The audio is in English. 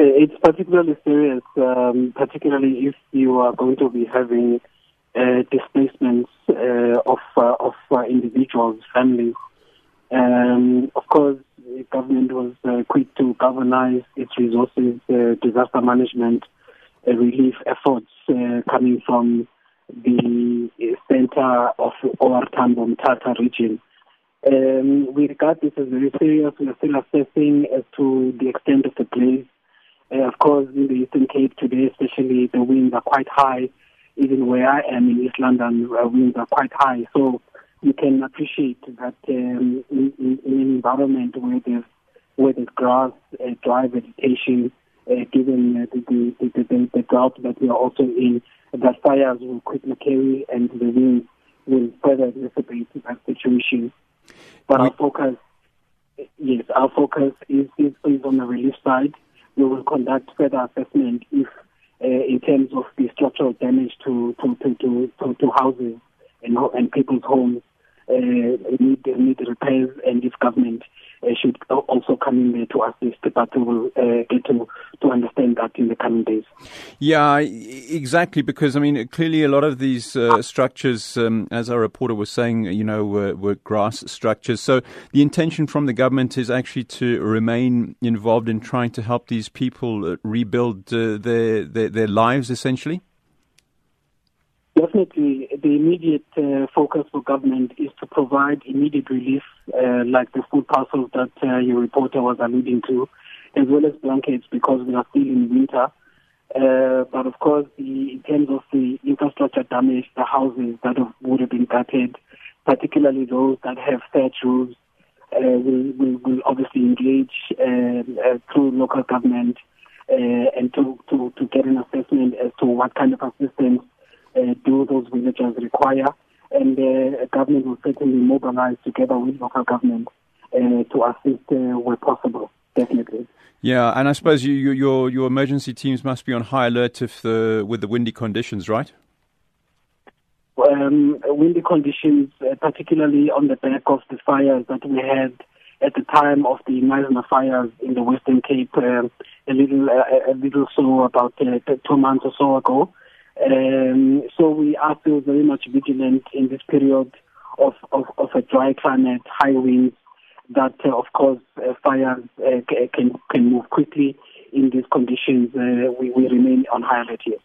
It's particularly serious, um, particularly if you are going to be having uh, displacements uh, of uh, of uh, individuals, families. Um, of course, the government was uh, quick to galvanize its resources, uh, disaster management, relief efforts coming from the center of OR Tambo Mthatha region. Um, we regard this as very serious. We are still assessing as to the extent of the blaze uh, of course, in the Eastern Cape today, especially, the winds are quite high. Even where I am in East London, uh, winds are quite high. So you can appreciate that um, in, in, in, an environment where there's where there's grass, uh, dry vegetation, uh, given uh, the, the, the, the, the drought that we are also in, that fires will quickly carry and the winds will further exacerbate that situation. But our focus, yes, our focus is, is, is on the relief side we will conduct further assessment if, uh, in terms of the structural damage to to to to, to, to houses and, and people's homes, uh, need need repairs, and this government uh, should also come in there to assist, but we will uh, get to to understand that in the coming days. Yeah, exactly. Because I mean, clearly a lot of these uh, structures, um, as our reporter was saying, you know, were, were, grass structures. So the intention from the government is actually to remain involved in trying to help these people uh, rebuild uh, their, their their lives, essentially. Definitely, the immediate uh, focus for government is to provide immediate relief, uh, like the food parcels that uh, your reporter was alluding to, as well as blankets because we are still in winter. Uh, but of course, the, in terms of the infrastructure damage, the houses that have, would have been gutted, particularly those that have thatch roofs, uh, will will obviously engage um, uh, through local government and to, to, to get an assessment as to what kind of assistance do those villagers require. And uh, government will certainly mobilize together with local government uh, to assist uh, where possible, definitely. Yeah, and I suppose you, you, your your emergency teams must be on high alert if the, with the windy conditions, right? Um, windy conditions, uh, particularly on the back of the fires that we had at the time of the Knysna fires in the Western Cape, uh, a little uh, a little so about uh, two months or so ago. Um, so we are still very much vigilant in this period of, of, of a dry climate, high winds, that uh, of course uh, fires uh, can, can move quickly in these conditions. Uh, we, we remain on high alert here.